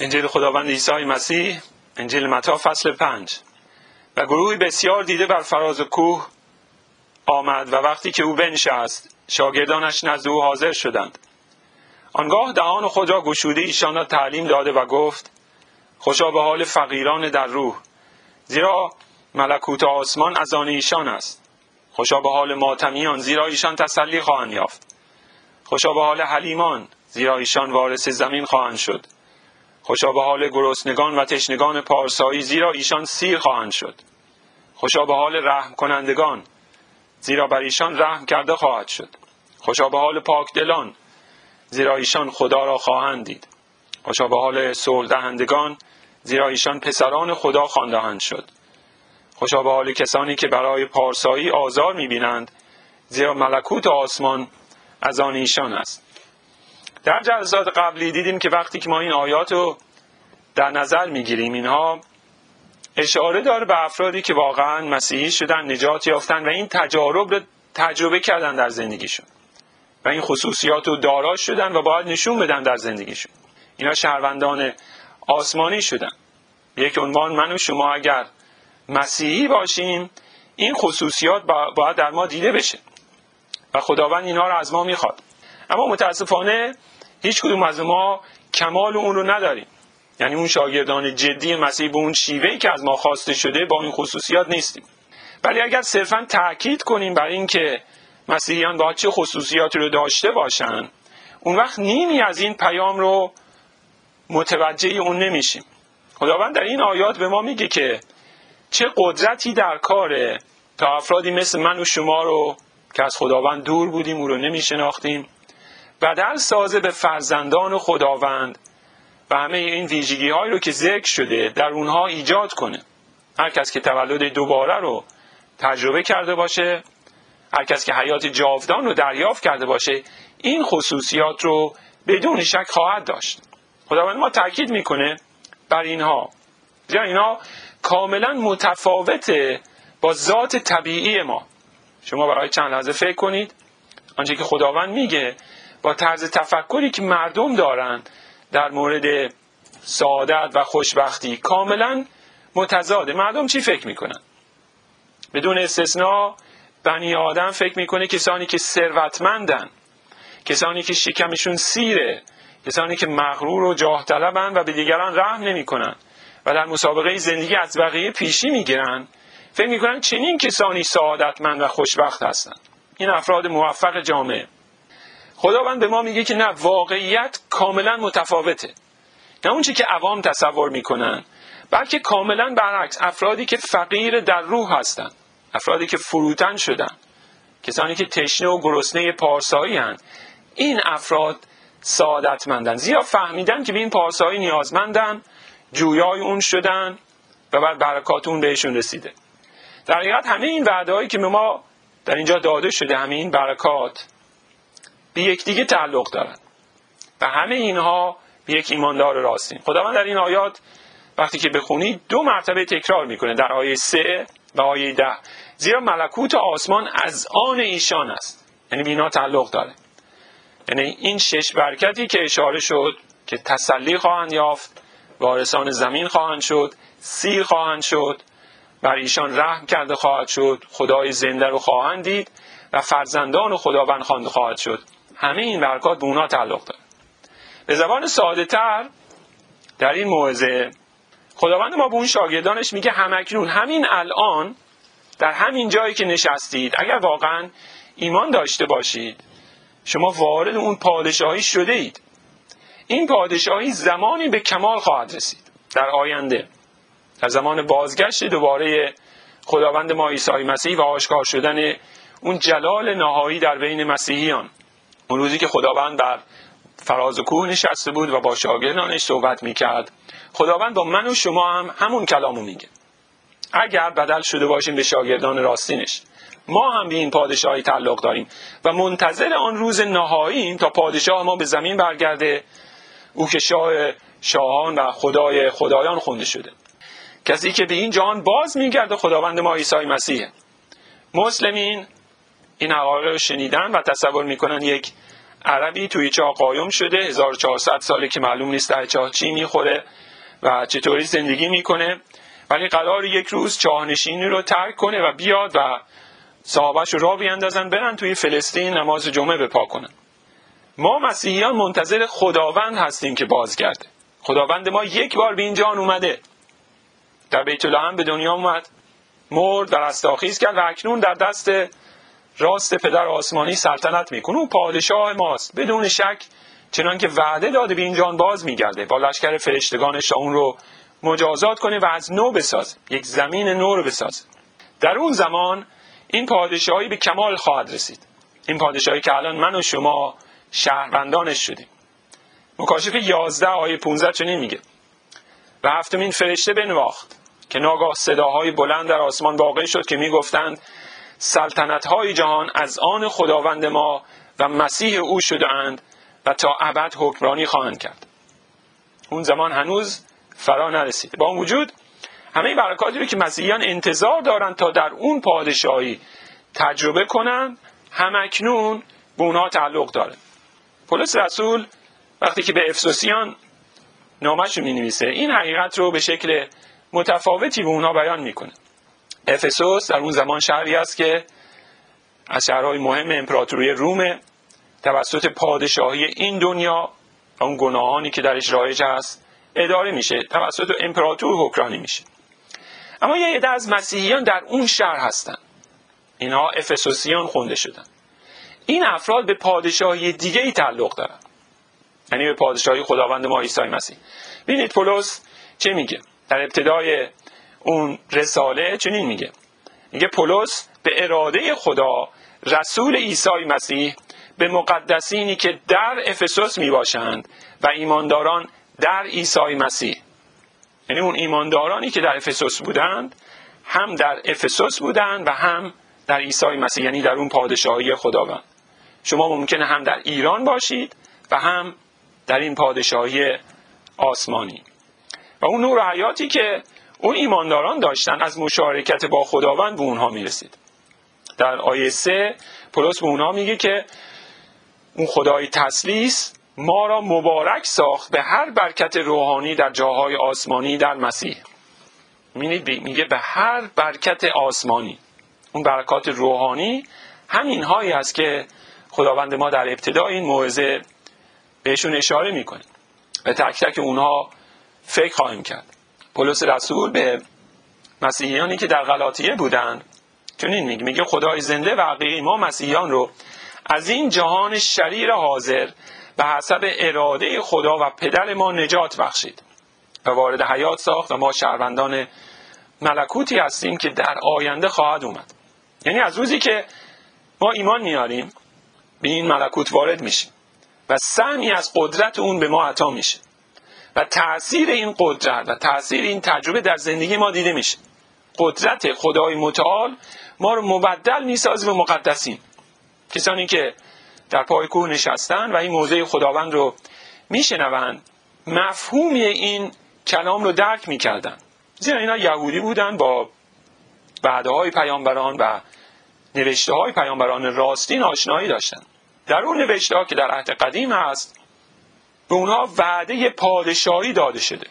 انجیل خداوند عیسی مسیح انجیل متا فصل پنج. و گروهی بسیار دیده بر فراز کوه آمد و وقتی که او بنشست شاگردانش نزد او حاضر شدند. آنگاه دهان خود را گشوده ایشان را تعلیم داده و گفت خوشا به حال فقیران در روح زیرا ملکوت آسمان از آن ایشان است. خوشا به حال ماتمیان زیرا ایشان تسلی خواهند یافت. خوشا به حال حلیمان زیرا ایشان وارث زمین خواهند شد. خوشا به حال گرسنگان و تشنگان پارسایی زیرا ایشان سیر خواهند شد. خوشا به حال رحم کنندگان زیرا بر ایشان رحم کرده خواهد شد. خوشا به حال پاکدلان زیرا ایشان خدا را خواهند دید خوشا به حال صلح دهندگان زیرا ایشان پسران خدا خواندهاند شد. خوشا به حال کسانی که برای پارسایی آزار می‌بینند زیرا ملکوت آسمان از آن ایشان است. در جلسات قبلی دیدیم که وقتی که ما این آیات رو در نظر می‌گیریم اینها اشاره داره به افرادی که واقعا مسیحی شدن نجات یافتن و این تجارب رو تجربه کردن در زندگیشون و این خصوصیات رو دارا شدن و باید نشون بدن در زندگیشون. اینا شهروندان آسمانی شدن. یک عنوان من و شما اگر مسیحی باشیم این خصوصیات باید در ما دیده بشه و خداوند اینها رو از ما می‌خواد. اما متاسفانه هیچ کدوم از ما کمال اون رو نداریم. یعنی اون شاگردان جدی مسیح به اون شیوهی که از ما خواسته شده با این خصوصیات نیستیم. ولی اگر صرفا تاکید کنیم بر اینکه مسیحیان با چه خصوصیاتی رو داشته باشن اون وقت نیمی از این پیام رو متوجه اون نمیشیم. خداوند در این آیات به ما میگه که چه قدرتی در کاره تا افرادی مثل من و شما رو که از خداوند دور بودیم او رو نمیشناختیم بدل سازه به فرزندان خداوند. و همه این ویژگی هایی رو که ذکر شده در اونها ایجاد کنه. هر کس که تولد دوباره رو تجربه کرده باشه هر کس که حیات جاودان رو دریافت کرده باشه این خصوصیات رو بدون شک خواهد داشت. خداوند ما تاکید می‌کنه بر اینها. یا اینها کاملا متفاوته با ذات طبیعی ما. شما برای چند لحظه فکر کنید. آنچه که خداوند میگه با طرز تفکری که مردم دارند در مورد سعادت و خوشبختی کاملا متضاده. مردم چی فکر می‌کنن؟ بدون استثنا بنی آدم فکر می‌کنه کسانی که ثروتمندن کسانی که شکمشون سیره کسانی که مغرور و جاه طلبن و به دیگران رحم نمی‌کنن و در مسابقه زندگی از بقیه پیشی می‌گیرن. فکر می‌کنن چنین کسانی سعادتمند و خوشبخت هستند این افراد موفق جامعه. خداوند به ما میگه که نه واقعیت کاملا متفاوته. نه اون که عوام تصور می‌کنن بلکه کاملا برعکس افرادی که فقیر در روح هستند افرادی که فروتن شدن کسانی که تشنه و گرسنه پارسایی هستند این افراد سعادتمندن. زیرا فهمیدن که به این پارسایی نیازمندن جویای اون شدن و بعد برکات اون بهشون رسیده. در حقیقت همه این وعده که به ما در اینجا داده شده همه این برکات به یکدیگه تعلق دارند و همه اینها به یک ایماندار راستین. خداوند در این آیات وقتی که بخونید دو مرتبه تکرار می‌کنه در آیه سه و آیه ده. زیرا ملکوت آسمان از آن ایشان است. یعنی به اینا تعلق داره. یعنی این شش برکتی که اشاره شد که تسلی خواهند یافت وارثان زمین خواهند شد سیر خواهند شد بر ایشان رحم کرده خواهد شد خدای زنده رو خواهند دید و فرزندان خداوند خوانده خواهد شد. همه این برکات به اونا تعلق داره به زبان ساده تر در این موعظه خداوند ما به اون شاگردانش میگه همکنون همین الان در همین جایی که نشستید اگر واقعا ایمان داشته باشید شما وارد اون پادشاهی شده اید. این پادشاهی زمانی به کمال خواهد رسید. در آینده در زمان بازگشت دوباره خداوند ما عیسی مسیح و آشکار شدن اون جلال نهایی در بین مسیحیان. اون روزی که خداوند بر فراز کوه نشسته بود و با شاگردانش صحبت می‌کرد. خداوند با من و شما هم همون کلامو میگه. اگر بدل شده باشیم به شاگردان راستینش ما هم به این پادشاهی تعلق داریم و منتظر آن روز نهاییم تا پادشاه ما به زمین برگرده او که شاه شاهان و خدای خدایان خونده شده. کسی که به این جهان باز میگرده خداوند ما عیسی مسیحه. مسلمین این حقایق رو شنیدن و تصور می‌کنن یک عربی توی چاه قایم شده 1400 ساله که معلوم نیست در چاه چی می‌خوره و چطوری زندگی می‌کنه. ولی قرار یک روز چاهنشینی رو ترک کنه و بیاد و صحابهش رو را بیاندازن برن توی فلسطین نماز جمعه بپا کنن. ما مسیحیان منتظر خداوند هستیم که بازگرده. خداوند ما یک بار به این جان اومده. در بیت لحم به دنیا اومد مرد و رستاخیز کرد و اکنون در دست راست پدر آسمانی سلطنت می‌کنه او پادشاه ماست. بدون شک چنان که وعده داده به این جان باز میگرده. با لشکر فرشتگانش اون رو مجازات کنه و از نو بسازه. یک زمین نو رو بسازه. در اون زمان این پادشاهی به کمال خواهد رسید. این پادشاهی که الان من و شما شهروندانش شدیم. مکاشف 11 آیه 15 چنین میگه. و هفتمین فرشته بنواخت که ناگاه صداهای بلند در آسمان واقع شد که می‌گفتند سلطنت های جهان از آن خداوند ما و مسیح او شدهاند و تا ابد حکمرانی خواهند کرد. اون زمان هنوز فرا نرسید. با اون وجود همه برکاتی رو که مسیحیان انتظار دارند تا در اون پادشاهی تجربه کنند همکنون به اونها تعلق داره. پولس رسول وقتی که به افسوسیان نامش رو می نویسه این حقیقت رو به شکل متفاوتی به اونها بیان می‌کنه. افسوس در اون زمان شهری است که از شهرهای مهم امپراتوری روم توسط پادشاهی این دنیا و اون گناهانی که درش رایج است اداره میشه توسط امپراتور حکرانی میشه. اما یه عده از مسیحیان در اون شهر هستند اینها افسوسیان خونده شدن. این افراد به پادشاهی دیگه ای تعلق دارن. یعنی به پادشاهی خداوند ما عیسی مسیح. ببینید پولس چه میگه؟ در ابتدای اون رساله چنین میگه. میگه پولس به اراده خدا رسول عیسی مسیح به مقدسینی که در افسوس می باشند و ایمانداران در عیسی مسیح. یعنی اون ایماندارانی که در افسوس بودند هم در افسوس بودند و هم در عیسی مسیح یعنی در اون پادشاهی خداوند. شما ممکنه هم در ایران باشید و هم در این پادشاهی آسمانی. و اون نور حیاتی که اون ایمانداران داشتن از مشارکت با خداوند به اونها می‌رسید. در آیه سه پولس به اونها میگه که اون خدای تسلیس ما را مبارک ساخت به هر برکت روحانی در جاهای آسمانی در مسیح. میگه به هر برکت آسمانی. اون برکات روحانی همین هایی است که خداوند ما در ابتدای این موعظه بهشون اشاره می‌کنه. به تک تک اونها فکر خواهیم کرد. پولس رسول به مسیحیانی که در غلاطیه بودند چنین میگه میگه خدای زنده و حقیقی ما مسیحیان رو از این جهان شریر حاضر به حسب اراده خدا و پدر ما نجات بخشید و وارد حیات ساخت و ما شهروندان ملکوتی هستیم که در آینده خواهد اومد. یعنی از روزی که ما ایمان میاریم به این ملکوت وارد میشیم و سهمی از قدرت اون به ما عطا میشه. و تاثیر این قدرت و تاثیر این تجربه در زندگی ما دیده میشه. قدرت خدای متعال ما رو مبدل می‌سازه به مقدسین. کسانی که در پای کوه نشستن و این موضع خداوند رو میشنوند مفهومی این کلام رو درک می‌کردن. زیرا اینا یهودی بودن با وعده های پیامبران و نوشته های پیامبران راستین آشنایی داشتن. در اون نوشته ها که در عهد قدیم هست به اونها وعده پادشاهی داده شده.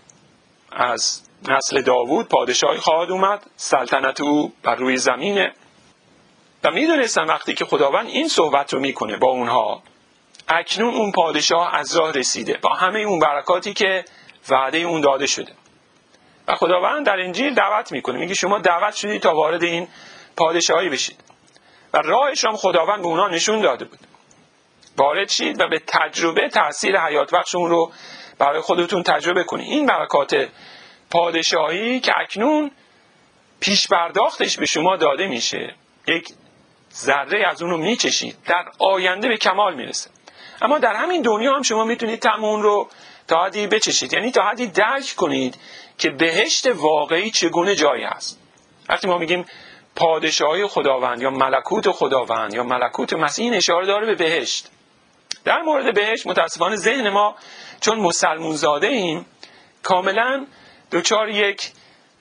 از نسل داوود پادشاهی خواهد اومد سلطنت او بر روی زمینه. و می‌دونستن وقتی که خداوند این صحبت رو می‌کنه با اونها اکنون اون پادشاه از راه رسیده با همه اون برکاتی که وعده اون داده شده. و خداوند در انجیل دعوت می‌کنه میگه شما دعوت شدید تا وارد این پادشاهی بشید. و راهش هم خداوند به اونها نشون داده بود. وارد شید و به تجربه تاثیر حیات بخش اون رو برای خودتون تجربه کنید. این برکات پادشاهی که اکنون پیش برداختش به شما داده میشه یک ذره از اون رو میچشید. در آینده به کمال می‌رسه. اما در همین دنیا هم شما می‌تونید تعم اون رو تا حدی بچشید. یعنی تا حدی درک کنید که بهشت واقعی چگونه جایی هست. وقتی ما میگیم پادشاهی خداوند یا ملکوت خداوند یا ملکوت مسیح این اشاره داره به بهشت. در مورد بهشت متاسفانه ذهن ما چون مسلمون زاده ایم کاملا دچار یک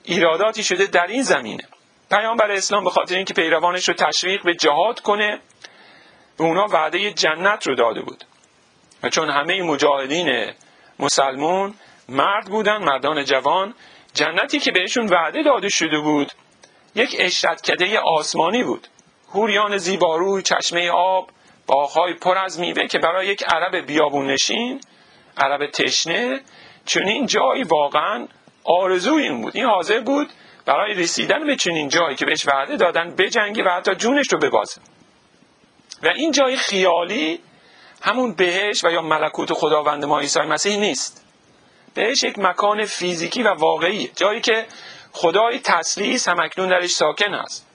ایراداتی شده در این زمینه. پیامبر اسلام به خاطر اینکه پیروانش رو تشویق به جهاد کنه به اونا وعده جنت رو داده بود. و چون همه مجاهدین مسلمون مرد بودن مردان جوان جنتی که بهشون وعده داده شده بود یک اشرتکده آسمانی بود. هوریان زیباروی چشمه آب باغهای پر از میوه که برای یک عرب بیابون نشین عرب تشنه چنین جایی واقعا آرزوی این بود. این حاضر بود برای رسیدن به چنین جایی که بهش وعده دادن بجنگی و حتی جونش رو ببازه. و این جای خیالی همون بهش و یا ملکوت خداوند ما عیسی مسیح نیست. بهش یک مکان فیزیکی و واقعی جایی که خدای تسلیس هم اکنون درش ساکن است.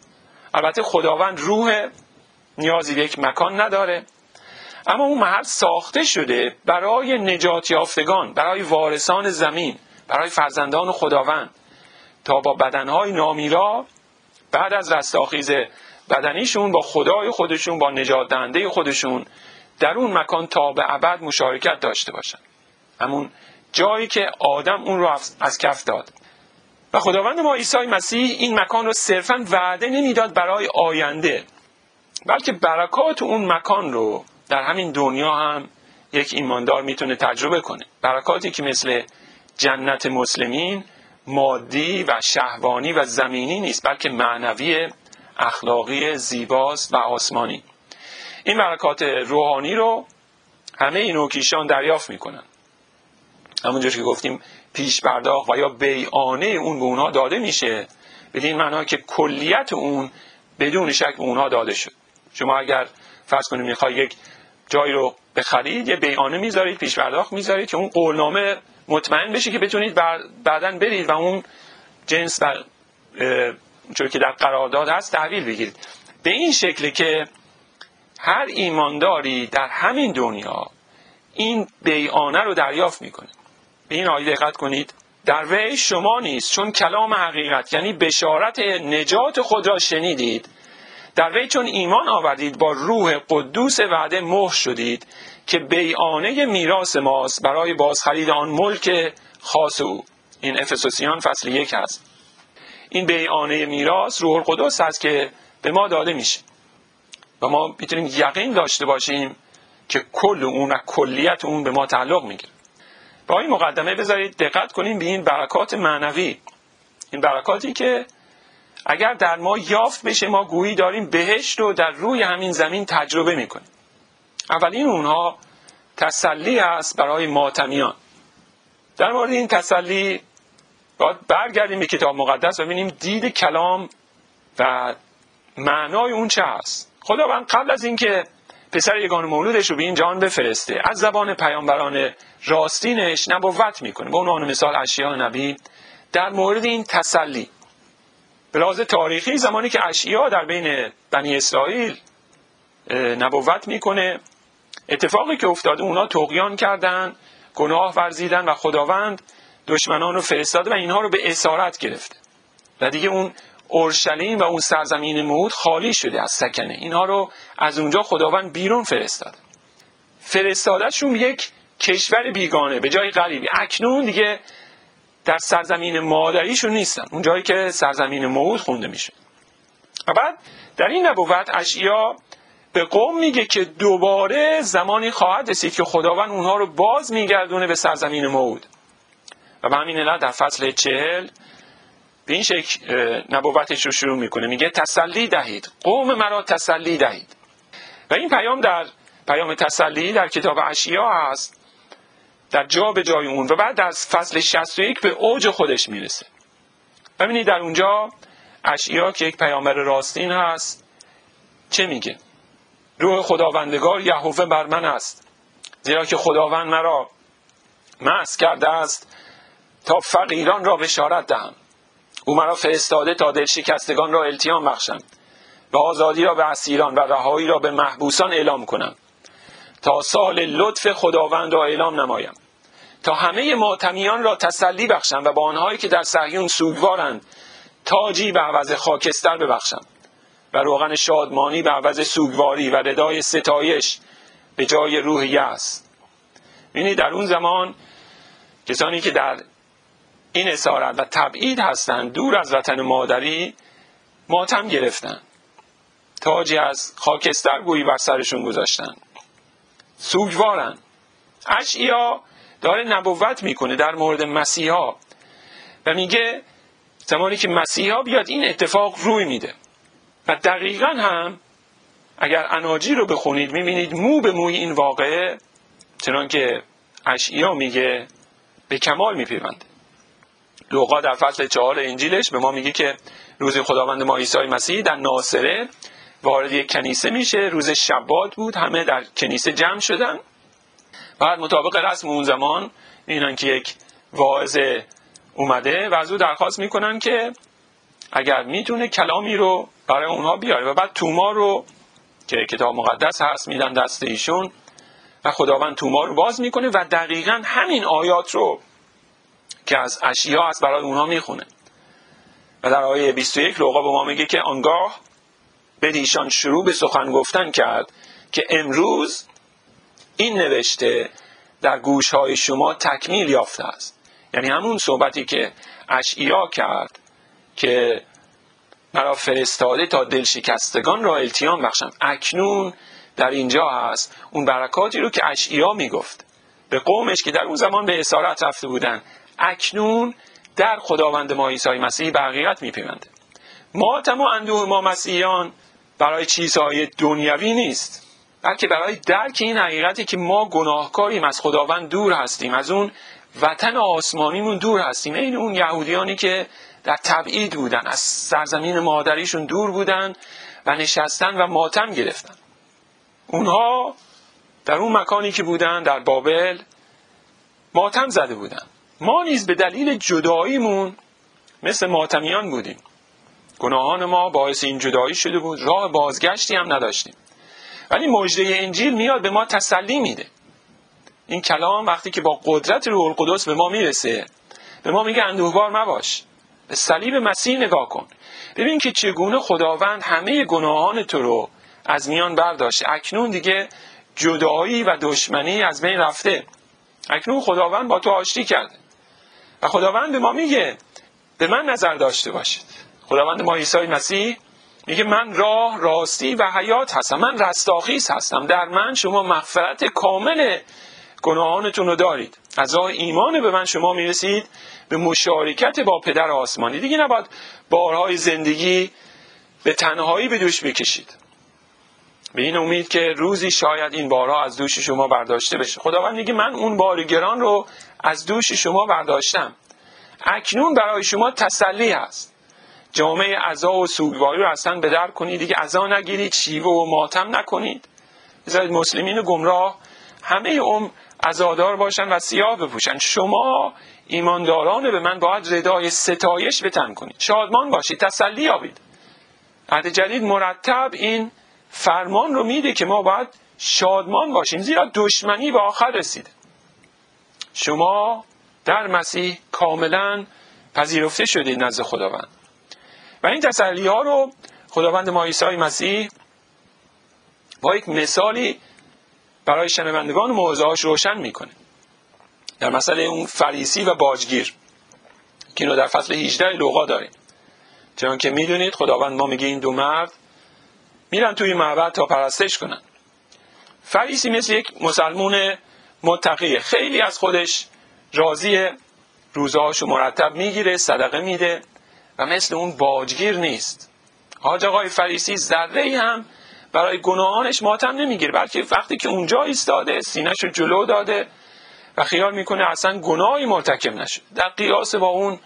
البته خداوند روح نیازی به یک مکان نداره. اما اون محل ساخته شده برای نجات یافتگان برای وارثان زمین برای فرزندان خداوند. تا با بدنهای نامیرا بعد از رستاخیز بدنیشون با خدای خودشون با نجات دهنده خودشون در اون مکان تا به ابد مشارکت داشته باشن. همون جایی که آدم اون رو از کف داد. و خداوند ما عیسی مسیح این مکان رو صرفا وعده نمی‌داد برای آینده. بلکه برکات اون مکان رو در همین دنیا هم یک ایماندار می‌تونه تجربه کنه. برکاتی که مثل جنت مسلمین مادی و شهوانی و زمینی نیست بلکه معنوی اخلاقی زیباست و آسمانی. این برکات روحانی رو همه این نوکیشان دریافت می‌کنن. همونجور که گفتیم پیش پرداخت و یا بیانه اون به اونها داده میشه. بدین معنا که کلیت اون بدون شک به اونها داده شد. شما اگر فرض کنید می‌خوای یک جایی رو بخرید یه بیانه می‌ذارید پیش پرداخت می‌ذارید که اون قولنامه مطمئن بشه که بتونید بعدا برید و اون جنس و چون که در قرارداد هست تحویل بگیرید. به این شکل که هر ایمانداری در همین دنیا این بیانه رو دریافت می‌کنه. به این آیه دقت کنید. در وی شما نیست چون کلام حقیقت یعنی بشارت نجات خود را شنیدید. در وی چون ایمان آوردید با روح قدوس وعده مهر شدید که بیانه میراث ماست برای بازخرید آن ملک خاص او. این افسوسیان فصل یک هست این بیانه میراث روح القدس هست که به ما داده میشه. و ما می‌تونیم یقین داشته باشیم که کل اون و کلیت اون به ما تعلق می‌گیره. با این مقدمه بذارید دقت کنیم به این برکات معنوی. این برکاتی که اگر در ما یافت بشه ما گویی داریم بهشت رو در روی همین زمین تجربه می‌کنیم. اولین اونها تسلی است برای ماتمیان. در مورد این تسلی باید برگردیم به کتاب مقدس و ببینیم دید کلام و معنای اون چه هست خداوند قبل از اینکه پسر یگان مولودش رو به این جهان بفرسته از زبان پیامبران راستینش نبوت می‌کنه. به عنوان مثال اشیاء نبی در مورد این تسلی به لحاظ تاریخی زمانی که اشیا در بین بنی اسرائیل نبوت می‌کنه اتفاقی که افتاده اونا تقیان کردن گناه ورزیدن و خداوند دشمنان رو فرستاده و اینها رو به اسارت گرفته. و دیگه اون اورشلیم و اون سرزمین موعود خالی شده از سکنه. اینها رو از اونجا خداوند بیرون فرستاد فرستادشون یک کشور بیگانه به جای غریبی. اکنون دیگه در سرزمین مادریشون نیستن. اون جایی که سرزمین موعود خونده میشه. و بعد در این نبوت اشیا به قوم میگه که دوباره زمانی خواهد رسید که خداوند اونها رو باز میگردونه به سرزمین موعود. و به همین علت در فصل چهل به این شکل نبوتش رو شروع می‌کنه. میگه تسلی دهید. قوم مرا تسلی دهید. و این پیام در پیام تسلی در کتاب اشیا هست. در جا به جای اون و بعد در فصل 61 به اوج خودش می‌رسه. ببینید در اونجا اشیا که یک پیامبر راستین هست چه میگه؟ روح خداوندگار یهوه بر من است زیرا که خداوند مرا مس کرده است تا فقیران را بشارت دهم. او مرا فرستاده تا دل شکستگان را التیام بخشم و آزادی را به اسیران و رهایی را به محبوسان اعلام کنم تا سال لطف خداوند را اعلام نمایم. تا همه ماتمیان را تسلی بخشم و با آنهایی که در صهیون سوگوارند تاجی به عوض خاکستر ببخشم و روغن شادمانی به عوض سوگواری و ردای ستایش به جای روح یأس. یعنی در اون زمان کسانی که در این اسارت و تبعید هستند دور از وطن مادری ماتم گرفتن تاجی از خاکستر گویی بر سرشون گذاشتن سوگوارن اشعیا داره نبوت می‌کنه در مورد مسیحا. و میگه زمانی که مسیحا بیاد این اتفاق روی میده. و دقیقا هم اگر اناجی رو بخونید می‌بینید مو به موی این واقعه چنان که اشعیا میگه به کمال میپیونده. لوقا در فصل چهار انجیلش به ما میگه که روز خداوند ما عیسی مسیح در ناصره وارد یک کنیسه میشه. روز شبات بود همه در کنیسه جمع شدن. بعد مطابق رسم اون زمان اینن که یک واعظ اومده و از او درخواست می‌کنن که اگر می‌تونه کلامی رو برای اونها بیاره و بعد توما رو که کتاب مقدس هست میدن دست ایشون و خداوند توما رو باز می‌کنه و دقیقا همین آیات رو که از اشیا هست برای اونها می‌خونه. و در آیه 21 لوقا به ما میگه که آنگاه بدیشان شروع به سخن گفتن کرد که امروز این نوشته در گوش های شما تکمیل یافته است. یعنی همون صحبتی که اشعیا کرد که مرا فرستاده تا دل شکستگان را التیام بخشم اکنون در اینجا هست. اون برکاتی رو که اشعیا می‌گفت. به قومش که در اون زمان به اسارت رفته بودن. اکنون در خداوند ما عیسی مسیح به حقیقت میپیونده ماتم و اندوه ما مسیحیان برای چیزهای دنیوی نیست. بلکه برای درک این حقیقتی که ما گناهکاریم از خداوند دور هستیم از اون وطن آسمانیمون دور هستیم. این اون یهودیانی که در تبعید بودن از سرزمین مادریشون دور بودن و نشستن و ماتم گرفتن. اونها در اون مکانی که بودن در بابل ماتم زده بودن. ما نیز به دلیل جداییمون مثل ماتمیان بودیم. گناهان ما باعث این جدایی شده بود. راه بازگشتی هم نداشتیم. ولی مجده انجیل میاد به ما تسلی میده. این کلام وقتی که با قدرت روح القدس به ما می‌رسه به ما میگه اندوهبار مباش. به صلیب مسیح نگاه کن. ببین که چگونه خداوند همه گناهان تو رو از میان برداشت اکنون دیگه جدایی و دشمنی از بین رفته. اکنون خداوند با تو آشتی کرده. و خداوند به ما میگه به من نظر داشته باشید. خداوند ما عیسی مسیح میگه من راه راستی و حیات هستم من رستاخیز هستم در من شما مغفرت کامل گناهانتون رو دارید. از راه ایمان به من شما می‌رسید به مشارکت با پدر آسمانی. دیگه نباید بارهای زندگی به تنهایی به دوش بکشید. به این امید که روزی شاید این بارها از دوش شما برداشته بشه. خداوند میگه من اون بار گران رو از دوش شما برداشتم. اکنون برای شما تسلی هست. جامعه عزا و سوگواری رو اصلا به در کنید دیگه عزا نگیرید شیوه و ماتم نکنید. بذارید مسلمین گمراه همه ام عزادار باشن و سیاه بپوشن. شما ایمانداران به من باید ردای ستایش بتن کنید. شادمان باشید تسلی یابید. عهد جدید مرتب این فرمان رو میده که ما باید شادمان باشیم. زیرا دشمنی به آخر رسیده شما در مسیح کاملا پذیرفته شدید نزد خداوند. و این تسلی ها رو خداوند ما عیسی مسیح با یک مثالی برای شنوندگان موضوعاش روشن می‌کنه. در مسئله اون فریسی و باجگیر که اینو در فصل 18 لوقا داریم. چون که می‌دونید خداوند ما میگه این دو مرد میرن توی معبد تا پرستش کنن. فریسی مثل یک مسلمون متقیه. خیلی از خودش راضی روزهاشو مرتب می‌گیره صدقه میده. مثل اون باجگیر نیست. حاج آقای فریسی ذره هم برای گناهانش ماتم نمی‌گیره بلکه وقتی که اونجا ایستاده سینهش رو جلو داده و خیال می‌کنه اصلا گناهی مرتکب نشد. در قیاس با اون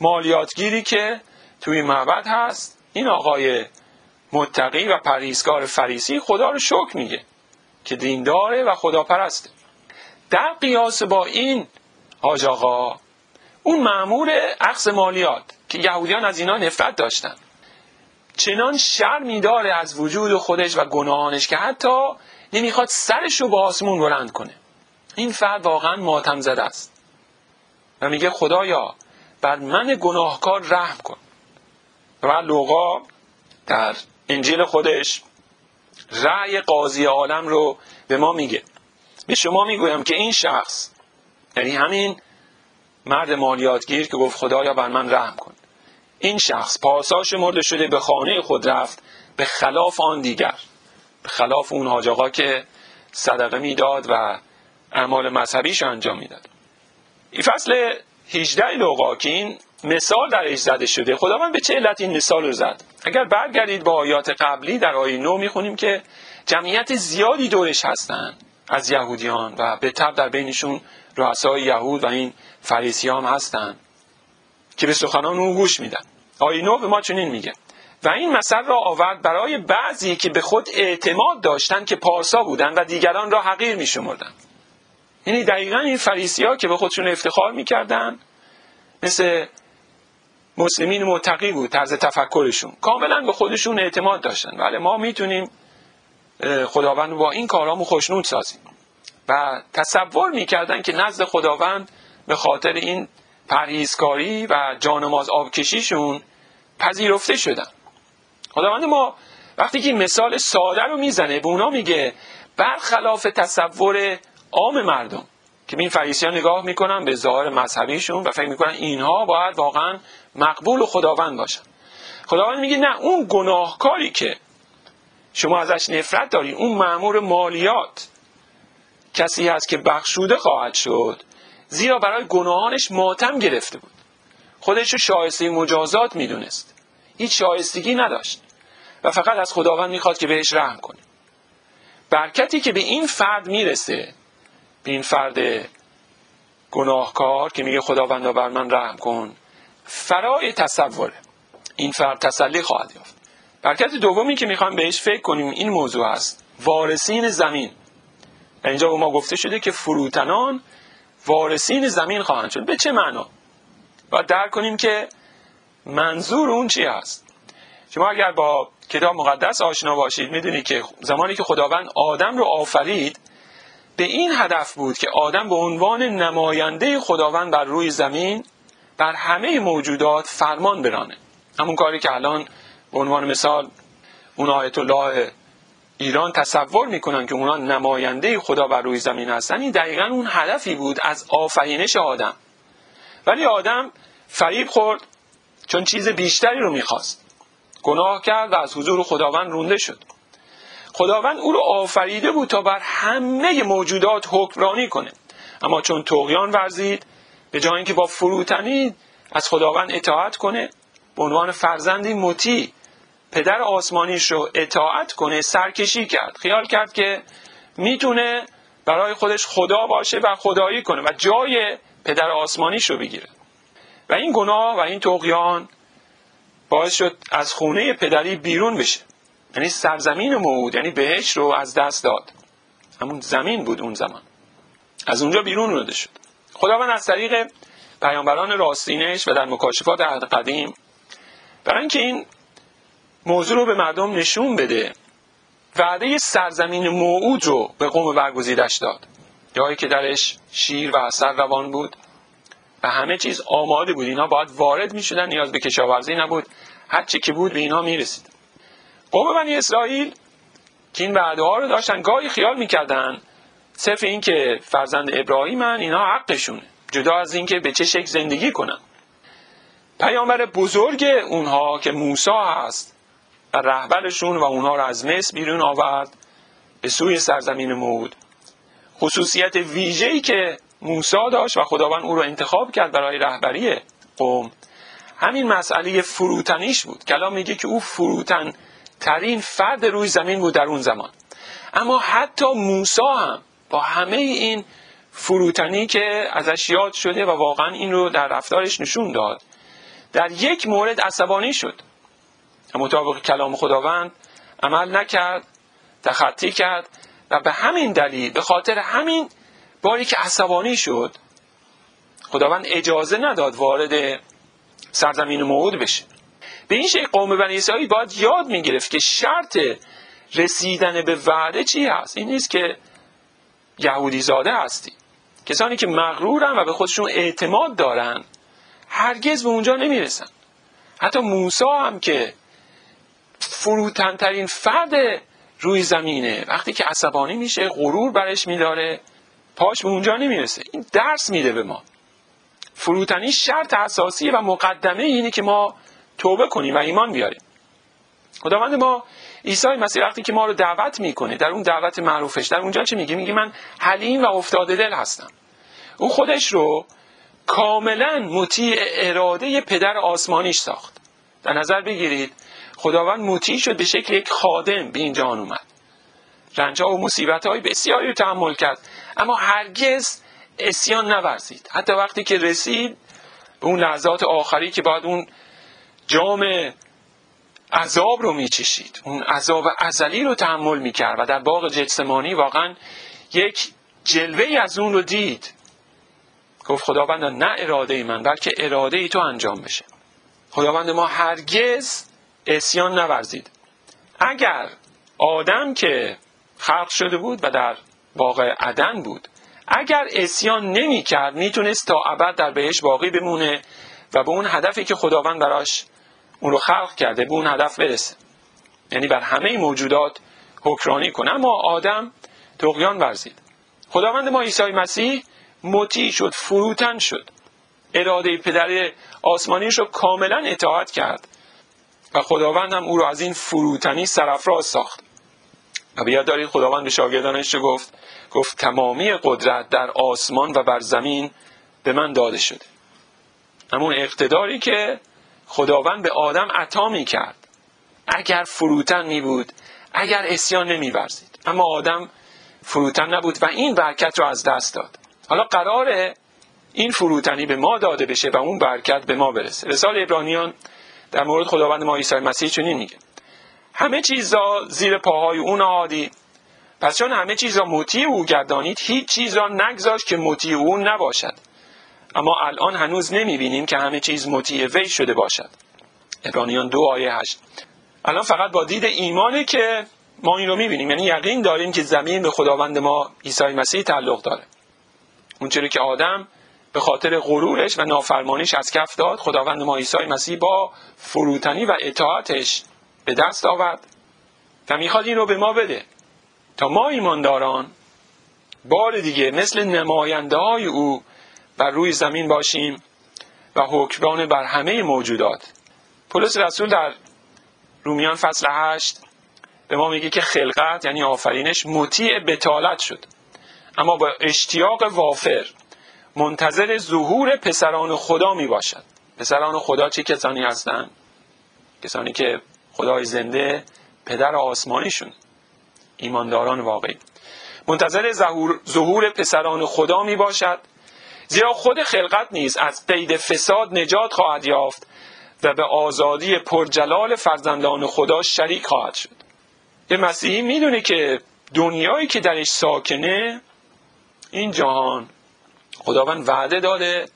مالیاتگیری که توی معبد هست این آقای متقی و پریسکار فریسی خدا رو شکر میگه که دینداره و خدا پرسته در قیاس با این حاج آقا اون معمور عقص مالیات که یهودیان از اینا نفرت داشتن. چنان شرمی داره از وجود خودش و گناهانش که حتی نمی‌خواد سرش رو با آسمون بلند کنه. این فرد واقعا ماتم زده است. و میگه خدایا بر من گناهکار رحم کن. و لوقا در انجیل خودش رأی قاضی عالم رو به ما میگه. به شما می‌گویم که این شخص یعنی همین مرد مالیاتگیر که گفت خدایا بر من رحم کن. این شخص پاساش مرده شده به خانه خود رفت به خلاف آن دیگر. به خلاف اون حاج که صدقه می‌داد و اعمال مذهبیش انجام می‌داد. این فصل 18 لوقا که این مثال درش زده شده. خداوند به چه علت این مثال رو زد؟ اگر برگردید با آیات قبلی در آیه نو می‌خونیم که جمعیت زیادی دورش هستند از یهودیان و به تب در بینشون رؤسای یهود و این فریسی هم هستن. که به سخنان او گوش میدن. آیه نو به ما چنین میگه. و این مثل را آورد برای بعضی که به خود اعتماد داشتند که پارسا بودند و دیگران را حقیر میشمردند. یعنی دقیقا این فریسی ها که به خودشون افتخار می‌کردن مثل مسلمین متقی بود طرز تفکرشون. کاملا به خودشون اعتماد داشتن. ولی ما می‌تونیم خداوند با این کارامو خوشنود سازیم. و تصور می‌کردن که نزد خداوند به خاطر این پرهیزکاری و جانماز آبکشیشون پذیرفته شدن. خداوند ما وقتی که مثال ساده رو می‌زنه به اونا میگه برخلاف تصور عام مردم که این فریسی ها نگاه می‌کنن به ظاهر مذهبیشون و فکر می‌کنن اینها باید واقعا مقبول و خداوند باشن. خداوند میگه نه اون گناهکاری که شما ازش نفرت دارید اون معمور مالیات کسی هست که بخشوده خواهد شد. زیرا برای گناهانش ماتم گرفته بود. خودش رو شایسته مجازات می‌دونست. هیچ شایستگی نداشت و فقط از خداوند می‌خواد که بهش رحم کنه. برکتی که به این فرد می‌رسه به این فرد گناهکار که میگه خداوندا بر من رحم کن فرای تصوره. این فرد تسلی خواهد یافت. برکت دومی که می‌خوام بهش فکر کنیم این موضوع است. وارثین زمین. اینجا به ما گفته شده که فروتنان وارثین زمین خواهند شد. به چه معنا؟ باید درک کنیم که منظور اون چی است شما اگر با کتاب مقدس آشنا باشید می‌دونید که زمانی که خداوند آدم رو آفرید به این هدف بود که آدم به عنوان نماینده خداوند بر روی زمین بر همه موجودات فرمان برانه. همون کاری که الان به عنوان مثال اون آیت الله ایران تصور می‌کنن که اونا نماینده خدا بر روی زمین هستن. این دقیقا اون هدفی بود از آفرینش آدم. ولی آدم فریب خورد چون چیز بیشتری رو می‌خواست. گناه کرد و از حضور خداوند رونده شد. خداوند او رو آفریده بود تا بر همه موجودات حکمرانی کنه. اما چون تقیان ورزید به جای اینکه با فروتنی از خداوند اطاعت کنه به عنوان فرزندی مطیع پدر آسمانیش رو اطاعت کنه سرکشی کرد. خیال کرد که می‌تونه برای خودش خدا باشه و خدایی کنه و جای پدر آسمانیش رو بگیره. و این گناه و این تقیان باعث شد از خونه پدری بیرون بشه. یعنی سرزمین موعود یعنی بهش رو از دست داد. همون زمین بود اون زمان. از اونجا بیرون رده شد. خداوند از طریق پیامبران راستینش و در مکاشفات عهد قدیم برای اینکه این موضوع رو به مردم نشون بده. وعده سرزمین موعود رو به قوم برگزیدش داد. جایی که درش شیر و اثر روان بود و همه چیز آماده بود. اینا باید وارد می شدن نیاز به کشاورزی نبود. هرچی که بود به اینا می رسید قوم بنی اسرائیل که این وعده ها رو داشتن گاهی خیال می‌کردن صرف این که فرزند ابراهیمن اینا حقشونه. جدا از اینکه به چه شکل زندگی کنن. پیامبر بزرگ اونها که موسی هست رهبرشون و اونها رو از مصر بیرون آورد به سوی سرزمین مود. خصوصیت ویژه‌ای که موسی داشت و خداوند او رو انتخاب کرد برای رهبری قوم همین مسئله فروتنیش بود. کلام میگه که او فروتن ترین فرد روی زمین بود در اون زمان. اما حتی موسی هم با همه این فروتنی که ازش یاد شده و واقعا این رو در رفتارش نشون داد در یک مورد عصبانی شد. مطابق کلام خداوند عمل نکرد تخطی کرد و به همین دلیل به خاطر همین باری که عصبانی شد خداوند اجازه نداد وارد سرزمین موعود بشه. به این شکل قوم بنی اسرائیل باید یاد می‌گرفت که شرط رسیدن به وعده چی هست؟ این نیست که یهودی زاده هستی. کسانی که مغرورن و به خودشون اعتماد دارن هرگز به اونجا نمی‌رسن. حتی موسی هم که فروتنترین فرد روی زمینه. وقتی که عصبانی میشه غرور برش میداره پاش به اونجا نمی‌رسه. این درس میده به ما. فروتنی شرط اساسی و مقدمه اینه که ما توبه کنیم و ایمان بیاریم. خداوند ما عیسی مسیح وقتی که ما رو دعوت می‌کنه در اون دعوت معروفش در اونجا چه میگه؟ میگه من حلیم و افتاده دل هستم. او خودش رو کاملا مطیع اراده پدر آسمانیش ساخت. در نظر بگیرید خداوند مطیع شد به شکل یک خادم به این جهان اومد. رنجها و مصیبت های بسیاری رو تحمل کرد. اما هرگز اسیان نورزید. حتی وقتی که رسید اون لحظات آخری که بعد اون جام عذاب رو میچشید. اون عذاب ازلی رو تحمل می‌کرد و در باغ جتسمانی واقعا یک جلوه از اون رو دید. گفت خداوند نه اراده من بلکه اراده ای تو انجام بشه. خداوند ما هرگز اسیان نورزید. اگر آدم که خلق شده بود و در واقع عدن بود اگر اسیان نمی کرد می‌تونست تا ابد در بهش باقی بمونه و به اون هدفی که خداوند براش اون رو خلق کرده به اون هدف برسه. یعنی بر همه موجودات حکرانی کنه اما آدم تقیان ورزید. خداوند ما عیسی مسیح مطیع شد فروتن شد. اراده پدر آسمانیش رو کاملا اطاعت کرد. و خداوند هم او رو از این فروتنی سرفراز ساخت. و بیاد دارید خداوند به شاگردانش گفت؟ گفت تمامی قدرت در آسمان و بر زمین به من داده شده. همون اقتداری که خداوند به آدم عطا می کرد. اگر فروتن می بود اگر اسیان نمی برزید. اما آدم فروتن نبود و این برکت رو از دست داد. حالا قراره این فروتنی به ما داده بشه و اون برکت به ما برسه. رسال ابرانیان در مورد خداوند ما عیسی مسیح چنین میگه. همه چیزا زیر پاهای او نهادی پس چون همه چیز را مطیع او گردانید هیچ چیز را نگذاشت که مطیع او نباشد. اما الان هنوز نمی‌بینیم که همه چیز مطیع وی شده باشد. ابرانیان دو آیه هشت. الان فقط با دید ایمانه که ما این رو می‌بینیم. یعنی یقین داریم که زمین به خداوند ما عیسی مسیح تعلق داره. اونچه که آدم به خاطر غرورش و نافرمانیش از کف داد. خداوند ما عیسی مسیح با فروتنی و اطاعتش به دست آورد و می‌خواد این رو به ما بده تا ما ایمانداران بار دیگه مثل نماینده های او بر روی زمین باشیم و حکمران بر همه موجودات. پولس رسول در رومیان فصل هشت به ما میگه که خلقت یعنی آفرینش مطیع بتالت شد. اما با اشتیاق وافر منتظر ظهور پسران خدا می باشد پسران خدا چه کسانی هستند کسانی که خدای زنده پدر آسمانیشون. ایمانداران واقعی. منتظر ظهور پسران خدا می باشد زیرا خود خلقت نیز از قید فساد نجات خواهد یافت و به آزادی پرجلال فرزندان خدا شریک خواهد شد. یه مسیحی می‌دونه که دنیایی که درش ساکنه این جهان خداوند وعده داده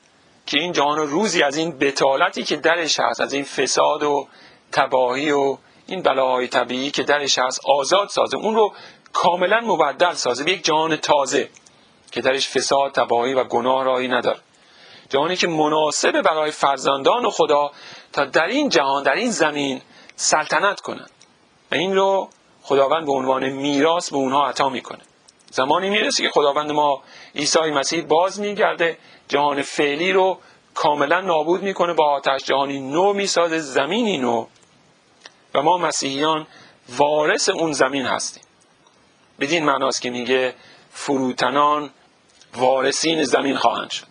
که این جهان رو روزی از این بتالتی که درش هست از این فساد و تباهی و این بلاهای طبیعی که درش هست آزاد سازه اون رو کاملا مبدل سازه به یک جهان تازه که درش فساد تباهی و گناه راهی نداره. جهانی که مناسب برای فرزندان خدا تا در این جهان در این زمین سلطنت کنند. و این رو خداوند به عنوان میراث به اونها عطا می‌کنه. زمانی می‌رسه که خداوند ما عیسی مسیح باز میگرده. جهان فعلی رو کاملا نابود می‌کنه با آتش. جهانی نو می‌سازه زمینی نو. و ما مسیحیان وارث اون زمین هستیم. بدین معناست که میگه فروتنان وارثین زمین خواهند شد.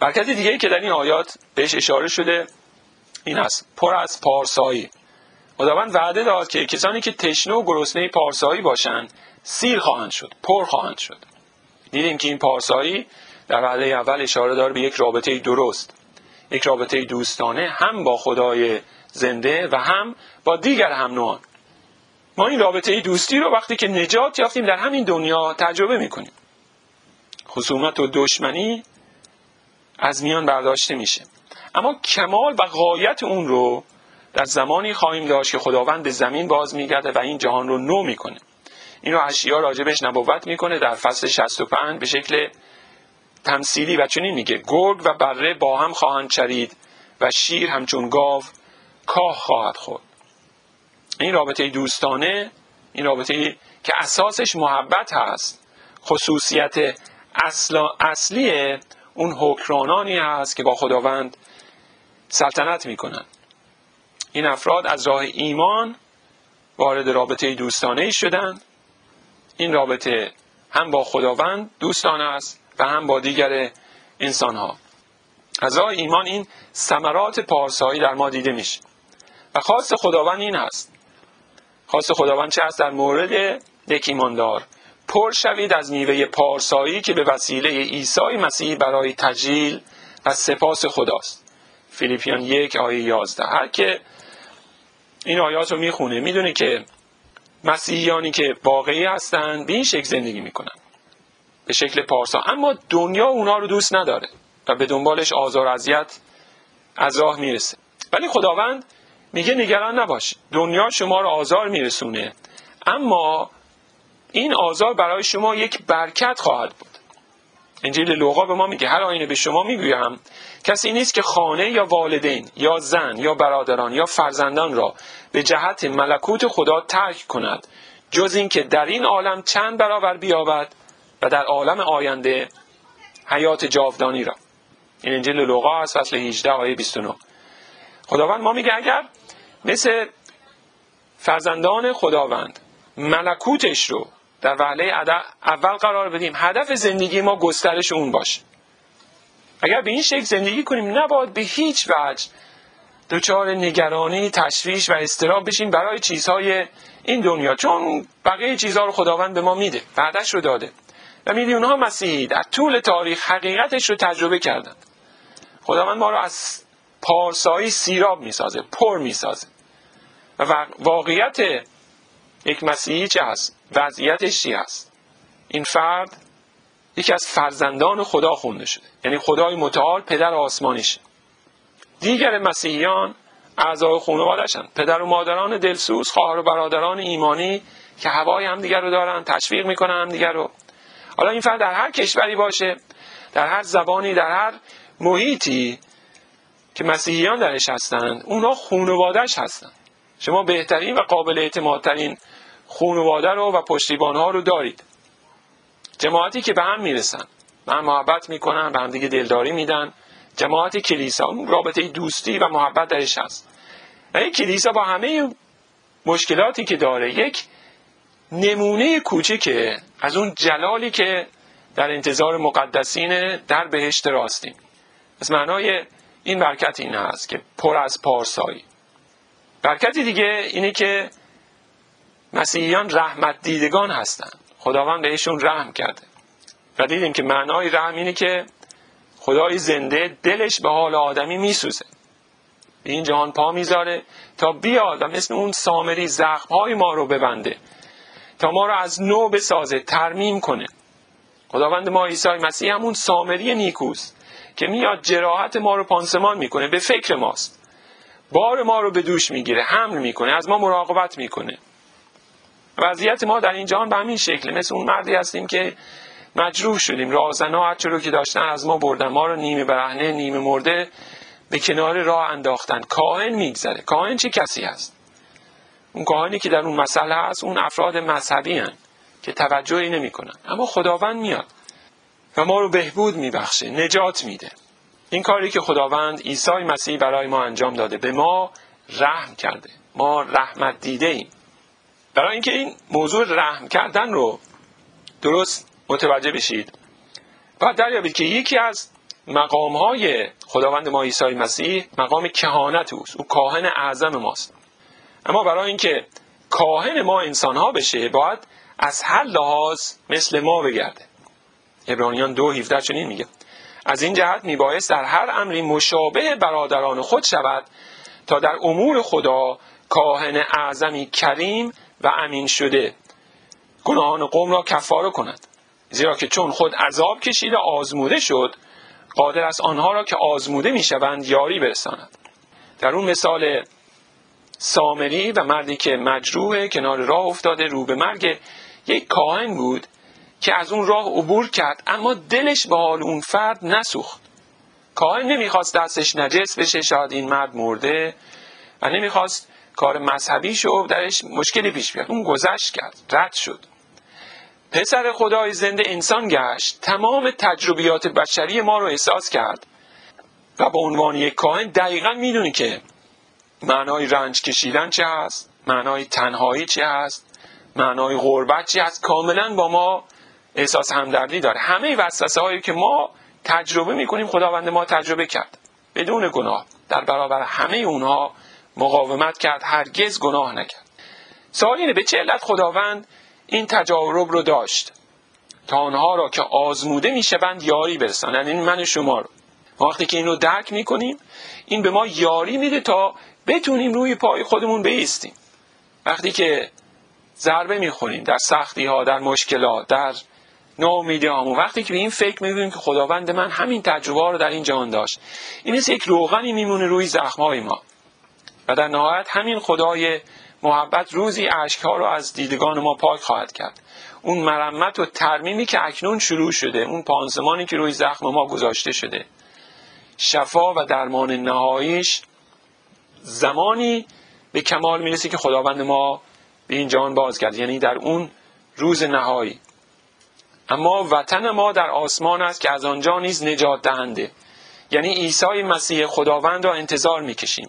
برکت دیگه که در این آیات بهش اشاره شده این است. پر از پارسایی. خداوند وعده داد که کسانی که تشنه و گرسنه پارسایی باشند سیر خواهند شد پر خواهند شد. دیدیم که این پارسایی در وعده اول اشاره داره به یک رابطه درست. یک رابطه دوستانه هم با خدای زنده و هم با دیگر هم نوعان ما این رابطه دوستی رو وقتی که نجات یافتیم در همین دنیا تجربه می‌کنیم. خصومت و دشمنی از میان برداشته میشه. اما کمال و غایت اون رو در زمانی خواهیم داشت که خداوند زمین باز میگرده و این جهان رو نو می‌کنه. این رو اشیا راجبش نبوت می‌کنه در فصل 65 به شکل تمثیلی و چنین میگه. گرگ و بره با هم خواهند چرید و شیر همچون گاو کاه خواهد خورد. این رابطه دوستانه این رابطه که اساسش محبت هست خصوصیت اصلا اصلی اون حکرانانی هست که با خداوند سلطنت می‌کنن. این افراد از راه ایمان وارد رابطه دوستانه ای شدن. این رابطه هم با خداوند دوستانه است و هم با دیگر انسان ها از ایمان این ثمرات پارسایی در ما دیده میشه. و خواست خداوند این است. خواست خداوند چه است در مورد یک ایماندار. پر شوید از میوه پارسایی که به وسیله عیسی مسیح برای تجلیل و سپاس خداست. فیلیپیان یک آیه یازده. هر که این آیات رو می‌خونه می‌دونه که مسیحیانی که واقعی هستند به این شکل زندگی می‌کنن. به شکل پارسا. اما دنیا اونا رو دوست نداره و به دنبالش آزار اذیت از راه می‌رسه. ولی خداوند میگه نگران نباش. دنیا شما رو آزار میرسونه. اما این آزار برای شما یک برکت خواهد بود. انجیل لوقا به ما میگه هر آینه به شما می‌گویم کسی نیست که خانه یا والدین یا زن یا برادران یا فرزندان را به جهت ملکوت خدا ترک کند جز اینکه در این عالم چند برابر بیابد و در عالم آینده حیات جاودانی را. این انجیل لوقا است فصل 18 آیه 29 خداوند ما میگه اگر مثل فرزندان خداوند ملکوتش رو در وهله اول قرار بدیم. هدف زندگی ما گسترش اون باشه. اگر به این شکل زندگی کنیم نباید به هیچ وجه دچار نگرانی تشویش و استراب بشیم برای چیزهای این دنیا. چون بقیه چیزها رو خداوند به ما میده بعدش رو داده. و میلیون ها مسیحی در طول تاریخ حقیقتش رو تجربه کردند خداوند ما رو از پارسایی سیراب می‌سازه پر می‌سازه. و واقعیت یک مسیحی چه هست؟ وضعیتش چی هست؟ این فرد یکی از فرزندان خدا خونده شده. یعنی خدای متعال پدر آسمانیشه دیگر مسیحیان اعضای خانوادهشن. پدر و مادران دلسوز خواهر و برادران ایمانی که هوای همدیگر رو دارن تشویق می‌کنن همدیگر رو. حالا این فرد در هر کشوری باشه در هر زبانی در هر محیطی که مسیحیان درش هستند اونا خانوادهش هستند شما بهترین و قابل اعتمادترین خانواده رو و پشتیبان ها رو دارید. جماعتی که به هم می‌رسن. به هم محبت می‌کنن به هم دیگه دلداری میدن. جماعت کلیسا رابطه دوستی و محبت درش هست. و این کلیسا با همه مشکلاتی که داره یک نمونه کوچکه از اون جلالی که در انتظار مقدسین در بهشت راستیم. از معنای این برکت این هست که پر از پارسایی. برکتی دیگه اینه که مسیحیان رحمت دیدگان هستند. خداوند بهشون رحم کرده. و دیدیم که معنای رحم اینه که خدای زنده دلش به حال آدمی میسوزه. به این جهان پا می‌ذاره تا بیاد و مثل اون سامری زخمهای ما رو ببنده. تا ما رو از نو بسازه ترمیم کنه. خداوند ما عیسی مسیح همون سامری نیکوست که میاد جراحت ما رو پانسمان می‌کنه به فکر ماست. بار ما رو به دوش می‌گیره حمل می‌کنه از ما مراقبت می‌کنه. وضعیت ما در این جهان به همین شکل مثل اون مردی هستیم که مجروح شدیم. رازنا هر رو که داشتن از ما بردن. ما رو نیمه برهنه نیمه مرده به کنار راه انداختن. کاهن میگذره. کاهن چه کسی هست؟ اون کاهنی که در اون مسئله هست اون افراد مذهبی هن که توجهی نمی‌کنن. اما خداوند میاد و ما رو بهبود میبخشه نجات میده. این کاری که خداوند عیسی مسیح برای ما انجام داده به ما رحم کرده. ما رحمت دیده ایم برای اینکه این موضوع رحم کردن رو درست متوجه بشید باید دریابید که یکی از مقام های خداوند ما عیسی مسیح مقام کهانت اوست. او کاهن اعظم ماست. اما برای اینکه کاهن ما انسان ها بشه باید از هر لحاظ مثل ما بگرده. ابرانیان دو هیفده چنین میگه. از این جهت میبایست در هر امری مشابه برادران خود شود تا در امور خدا کاهن اعظمی کریم و امین شده. گناهان قوم را کفاره کند. زیرا که چون خود عذاب کشیده آزموده شد قادر است آنها را که آزموده می‌شوند یاری برساند. در اون مثال سامری و مردی که مجروح کنار راه افتاده رو به مرگ یک کاهن بود که از اون راه عبور کرد اما دلش به حال اون فرد نسوخت. کاهن نمی‌خواست دستش نجس بشه شاید این مرد مرده و نمی‌خواست کار مذهبی شو درش مشکلی پیش بیاد اون گذشت کرد رد شد. پسر خدای زنده انسان گشت تمام تجربیات بشری ما رو احساس کرد و به عنوان یک کاهن دقیقا می‌دونی که معنای رنج کشیدن چه هست معنای تنهایی چی هست معنای غربت چی هست کاملا با ما احساس همدردی داره. همه وسوسه هایی که ما تجربه می‌کنیم خداوند ما تجربه کرد بدون گناه. در برابر همه اونها مقاومت کرد هرگز گناه نکرد. سوال اینه به چه علت خداوند این تجارب رو داشت؟ تا آنها را که آزموده می‌شوند یاری برسانند. این من شما رو. وقتی که این رو درک می‌کنیم این به ما یاری میده تا بتونیم روی پای خودمون بیستیم. وقتی که ضربه می‌خوریم در سختی ها در مشکلات در ناامیدی هامون وقتی که به این فکر می‌کنیم که خداوند من همین تجربه رو در این جهان داشت. این یک روغنی میمونه روی زخمهای ما. و در نهایت همین خدای محبت روزی اشکها رو از دیدگان ما پاک خواهد کرد. اون مرمت و ترمیمی که اکنون شروع شده اون پانسمانی که روی زخم ما گذاشته شده شفا و درمان نهاییش زمانی به کمال می‌رسه که خداوند ما به این جهان باز کرد یعنی در اون روز نهایی. اما وطن ما در آسمان است که از آنجا نیز نجات دهنده. یعنی عیسی مسیح خداوند را انتظار می‌کشیم.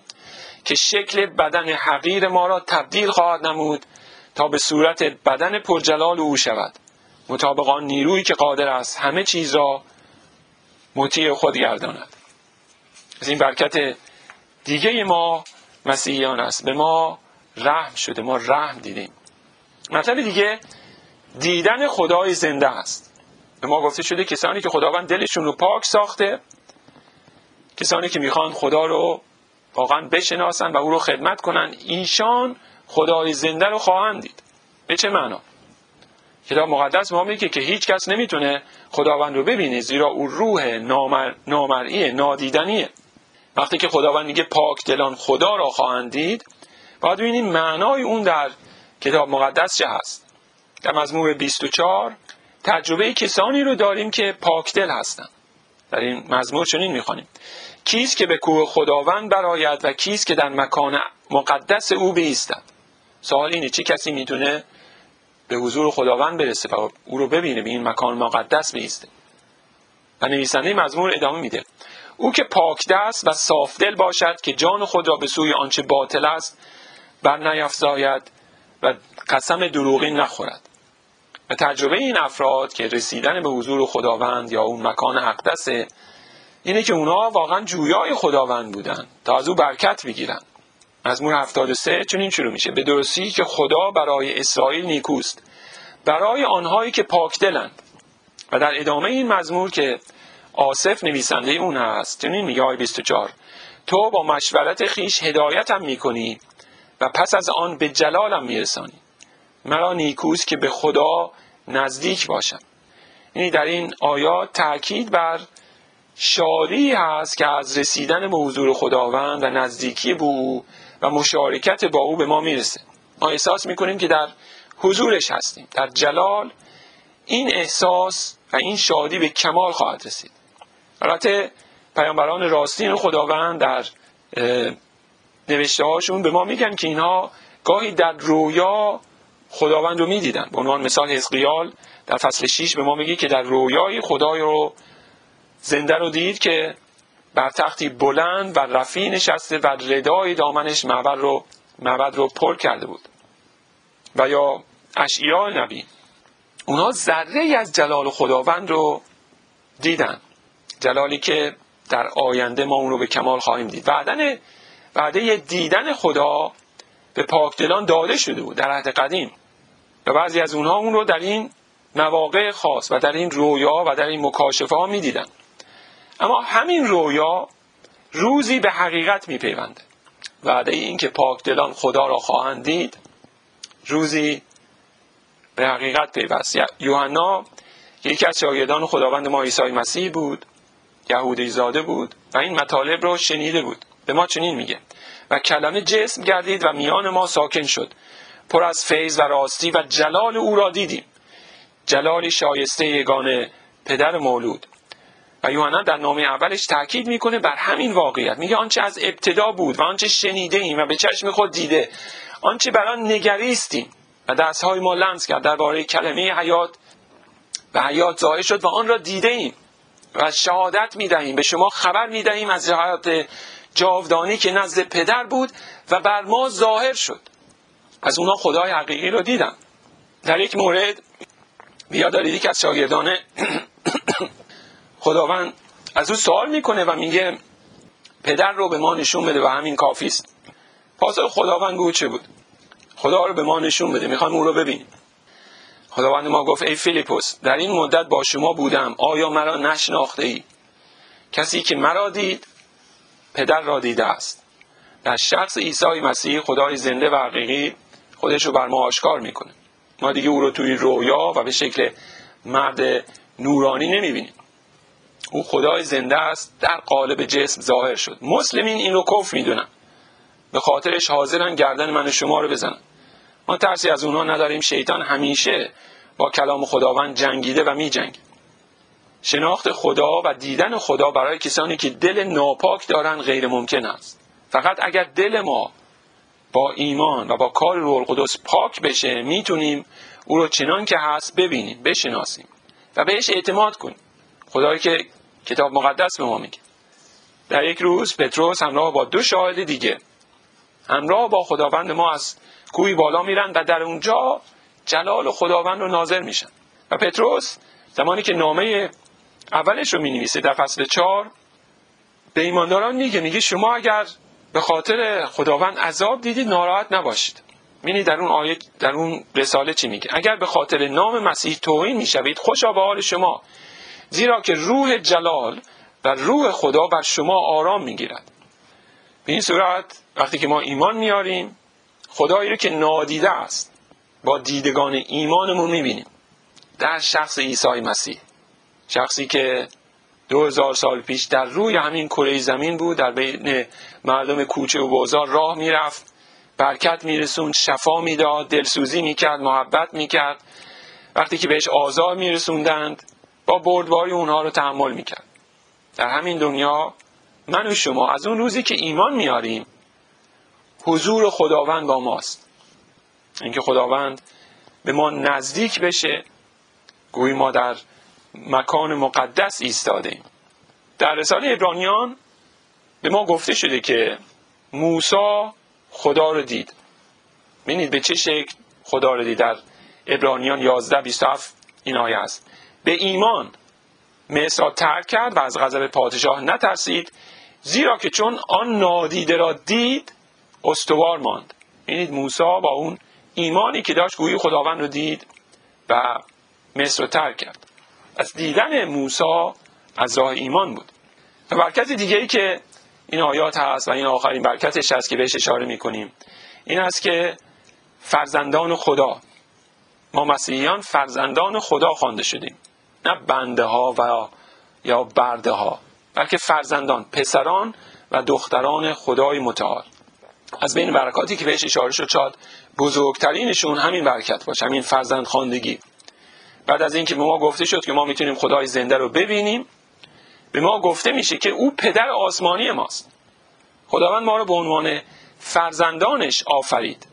که شکل بدن حقیر ما را تبدیل خواهد نمود تا به صورت بدن پرجلال او شود. مطابق آن نیرویی که قادر است همه چیز را مطیع خود گرداند. از این برکت دیگه ما مسیحیان است. به ما رحم شده. ما رحم دیدیم. مطلب دیگه دیدن خدای زنده است. به ما گفته شده کسانی که خداوند دلشون رو پاک ساخته کسانی که می‌خوان خدا رو واقعا بشناسن و او رو خدمت کنن. ایشان خدای زنده رو خواهند دید. به چه معنا؟ کتاب مقدس ما میگه که هیچ کس نمی‌تونه خداوند رو ببینه زیرا او روح نامر... نامرئیه نادیدنیه. وقتی که خداوند میگه پاک دلان خدا را خواهند دید باید ببینیم معنای اون در کتاب مقدس چه هست. در مزمور 24 تجربه کسانی رو داریم که پاک دل هستند در این مزمور چنین می‌خوانیم. کیست که به کوه خداوند براید و کیست که در مکان مقدس او بیستد؟ سوال اینه چه کسی می‌تونه به حضور خداوند برسه و او رو ببینه؟ به این مکان مقدس بیسته. و نویسنده مزمور ادامه میده. او که پاک دست و صاف دل باشد که جان خود را به سوی آنچه باطل است بر نیفزاید و قسم دروغی نخورد. و تجربه این افراد که رسیدن به حضور خداوند یا اون مکان اقدسه اینه که اونا واقعا جویای خداوند بودن. تا از او برکت بگیرن مزمور 73 چون این شروع میشه. به درستی که خدا برای اسرائیل نیکوست. برای آنهایی که پاک دلند. و در ادامه این مزمور که آصف نویسنده اون هست. چنین میگه آی 24 تو با مشورت خیش هدایتم می‌کنی و پس از آن به جلالم میرسانی. مرا نیکوست که به خدا نزدیک باشم. یعنی در این آیات تاکید بر شادی هست که از رسیدن به حضور خداوند و نزدیکی به او و مشارکت با او به ما می‌رسه. ما احساس می‌کنیم که در حضورش هستیم در جلال این احساس و این شادی به کمال خواهد رسید. البته پیامبران راستین خداوند در نوشته هاشون به ما میگن که اینها گاهی در رویا خداوند رو می‌دیدن. به عنوان مثال حزقیال در فصل 6 به ما میگه که در رویای خدای رو زنده رو دید که بر تختی بلند و رفی نشسته و ردای دامنش معبد رو معبد رو پر کرده بود. و یا اشعیا نبی. اونا ذره ای از جلال خداوند رو دیدن. جلالی که در آینده ما اون رو به کمال خواهیم دید. وعدن وعده دیدن خدا به پاکدلان داده شده بود در عهد قدیم. و بعضی از اونها اون رو در این مواقع خاص و در این رویا و در این مکاشفه ها می دیدن. اما همین رویا روزی به حقیقت می پیونده وعده این که پاکدلان خدا را خواهند دید روزی به حقیقت پیوست. یوحنا یکی از شاگردان خداوند ما عیسی مسیح بود یهودی زاده بود و این مطالب رو شنیده بود. به ما چنین میگه. و کلمه جسم گردید و میان ما ساکن شد. پر از فیض و راستی و جلال او را دیدیم. جلالی شایسته یگانه پدر مولود. و یوحنا در نامه اولش تاکید می‌کنه بر همین واقعیت. میگه آنچه از ابتدا بود و آنچه شنیده ایم و به چشم خود دیده آنچه بر آن نگریستیم و دستهای ما لمس کرد درباره کلمه حیات و حیات ظاهر شد و آن را دیده ایم و شهادت می‌دهیم. به شما خبر می‌دهیم از حیات جاودانی که نزد پدر بود و بر ما ظاهر شد. از اونا خدای حقیقی رو دیدن در یک مورد بیا دارید که از شاگردان خداوند از او سوال می‌کنه و میگه پدر رو به ما نشون بده و همین کافی است پاسخ خداوند بود چه بود؟ خدا رو به ما نشون بده می‌خوایم او رو ببینیم. خداوند ما گفت ای فیلیپوس در این مدت با شما بودم آیا مرا نشناخته ای کسی که مرا دید پدر را دیده است. در شخص عیسی مسیح خدای زنده و حقیقی خودش رو بر ما آشکار می‌کنه. ما دیگه او رو توی رویا و به شکل مرد نورانی نمی‌بینیم. او خدای زنده است در قالب جسم ظاهر شد. مسلمین این رو کف می‌دونن. به خاطرش حاضرن گردن من و شما رو بزنن. ما ترسی از اونها نداریم. شیطان همیشه با کلام خداوند جنگیده و می جنگ. شناخت خدا و دیدن خدا برای کسانی که دل ناپاک دارن غیر ممکن است. فقط اگر دل ما با ایمان و با کار روح القدس پاک بشه می‌تونیم او رو چنان که هست ببینیم بشناسیم و بهش اعتماد کنیم. خدایی که کتاب مقدس به ما میگه. در یک روز پتروس همراه با دو شاهد دیگه همراه با خداوند ما از کوی بالا میرن و در اونجا جلال خداوند رو ناظر میشن. و پتروس زمانی که نامه اولش رو می در فصل چهار به ایمانداران میگه میگه شما اگر به خاطر خداوند عذاب دیدید ناراحت نباشید. مینی در اون آیه در اون رساله چی میگه؟ اگر به خاطر نام مسیح توهین می‌شوید خوشا به حال شما زیرا که روح جلال و روح خدا بر شما آرام می‌گیرد. به این صورت وقتی که ما ایمان میاریم خدایی رو که نادیده است با دیدگان ایمانمون می‌بینیم. در شخص عیسی مسیح شخصی که دو هزار سال پیش در روی همین کره زمین بود در بین مردم کوچه و بازار راه می‌رفت برکت میرسوند شفا می‌داد دلسوزی می‌کرد محبت می‌کرد. وقتی که بهش آزار میرسوندند با بردباری اونها رو تحمل می‌کرد. در همین دنیا من و شما از اون روزی که ایمان میاریم حضور خداوند با ماست. اینکه خداوند به ما نزدیک بشه گویی ما در مکان مقدس ایستادیم در رساله ابرانیان به ما گفته شده که موسا خدا رو دید. ببینید به چه شکل خدا رو دید. در ابرانیان 11 27 این آیه است به ایمان. مصر ترک کرد و از غضب پادشاه نترسید زیرا که چون آن نادیده را دید استوار ماند. ببینید موسی با اون ایمانی که داشت گویی خداوند رو دید و مصر رو ترک کرد. از دیدن موسی از راه ایمان بود. و برکت دیگه ای که این آیات هست و این آخرین برکتش هست که بهش اشاره می‌کنیم این است که فرزندان خدا ما مسیحیان فرزندان خدا خوانده شدیم. نه بنده ها و یا برده ها بلکه فرزندان پسران و دختران خدای متعال. از بین برکاتی که بهش اشاره شد شاد بزرگترینشون همین برکت باشه همین فرزند خواندگی. بعد از اینکه به ما گفته شد که ما می‌تونیم خدای زنده رو ببینیم به ما گفته میشه که او پدر آسمانی ماست. خداوند ما رو به عنوان فرزندانش آفرید.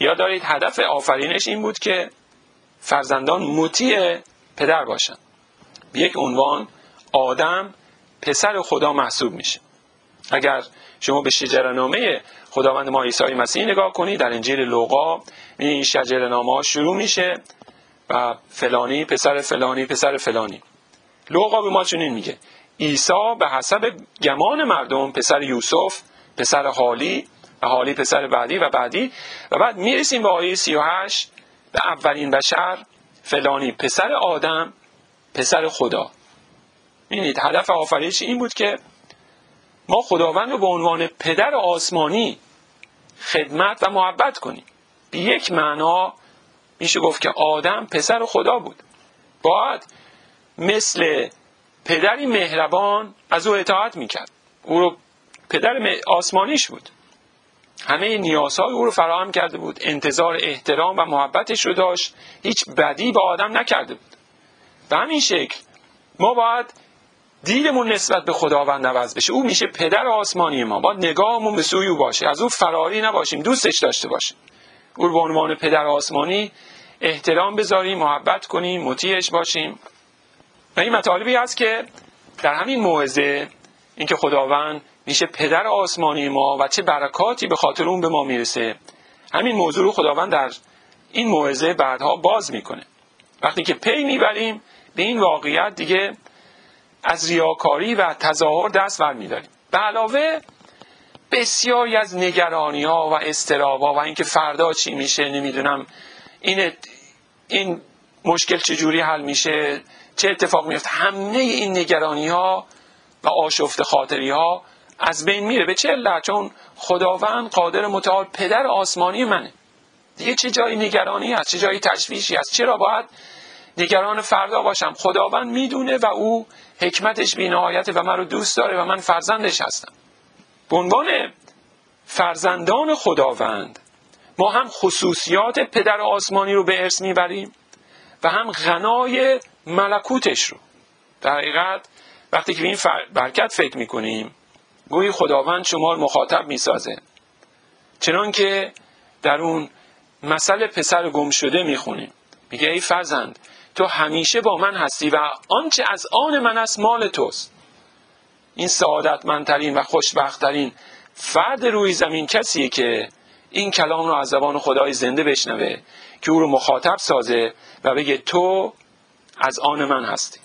یا دارید هدف آفرینش این بود که فرزندان مطیع پدر باشن. به یک عنوان آدم پسر خدا محسوب میشه. اگر شما به شجرنامه خداوند ما عیسی مسیح نگاه کنید در انجیل لوقا این شجرنامه ها شروع میشه و فلانی پسر فلانی پسر فلانی. لوقا به ما چنین میگه. عیسی به حسب گمان مردم پسر یوسف پسر حالی و حالی پسر بعدی و بعدی. و بعد می‌رسیم به آیه 38 به اولین بشر فلانی پسر آدم پسر خدا. می‌بینید هدف آفرینش این بود که ما خداوند رو به عنوان پدر آسمانی خدمت و محبت کنیم. به یک معنا میشه گفت که آدم پسر خدا بود. باید مثل پدری مهربان از او اطاعت می‌کرد. او رو پدر آسمانیش بود. همه نیازهای او رو فراهم کرده بود. انتظار احترام و محبتش رو داشت. هیچ بدی به آدم نکرده بود. به همین شکل ما باید دیدمون نسبت به خداوند عوض بشه. او میشه پدر آسمانی ما. باید نگاهمون به سوی او باشه. از او فراری نباشیم. دوستش داشته باشیم. او به عنوان پدر آسمانی احترام بذاریم محبت کنیم مطیعش باشیم. و این مطالبی هست که در همین موعظه اینکه خداوند میشه پدر آسمانی ما و چه برکاتی به خاطر اون به ما می‌رسه. همین موضوع رو خداوند در این موعظه بعدها باز می‌کنه. وقتی که پی می‌بریم به این واقعیت دیگه از ریاکاری و تظاهر دست بر میداریم به علاوه بسیاری از نگرانی ها و استرابا و اینکه فردا چی میشه نمی‌دونم این این مشکل چجوری حل میشه چه اتفاق میفته همه این نگرانی ها و آشفت خاطری ها از بین میره. به چه علت؟ چون خداوند قادر متعال پدر آسمانی منه. دیگه چه جایی نگرانی هست؟ چه جایی تشویشی هست؟ چرا باید نگران فردا باشم؟ خداوند می‌دونه و او حکمتش بینهایته و من رو دوست داره و من فرزندش هستم. به عنوان فرزندان خداوند ما هم خصوصیات پدر آسمانی رو به ارث می‌بریم و هم غنای ملکوتش رو. در حقیقت وقتی که به این برکت فکر می‌کنیم گویی خداوند شما رو مخاطب می‌سازه. چنان که در اون مثل پسر گم شده می‌خونیم. میگه ای فرزند تو همیشه با من هستی و آنچه از آن من است مال توست. این سعادتمندترین و خوشبختترین فرد روی زمین کسیه که این کلام رو از زبان خدای زنده بشنوه که او رو مخاطب سازه و بگه تو از آن من هستی.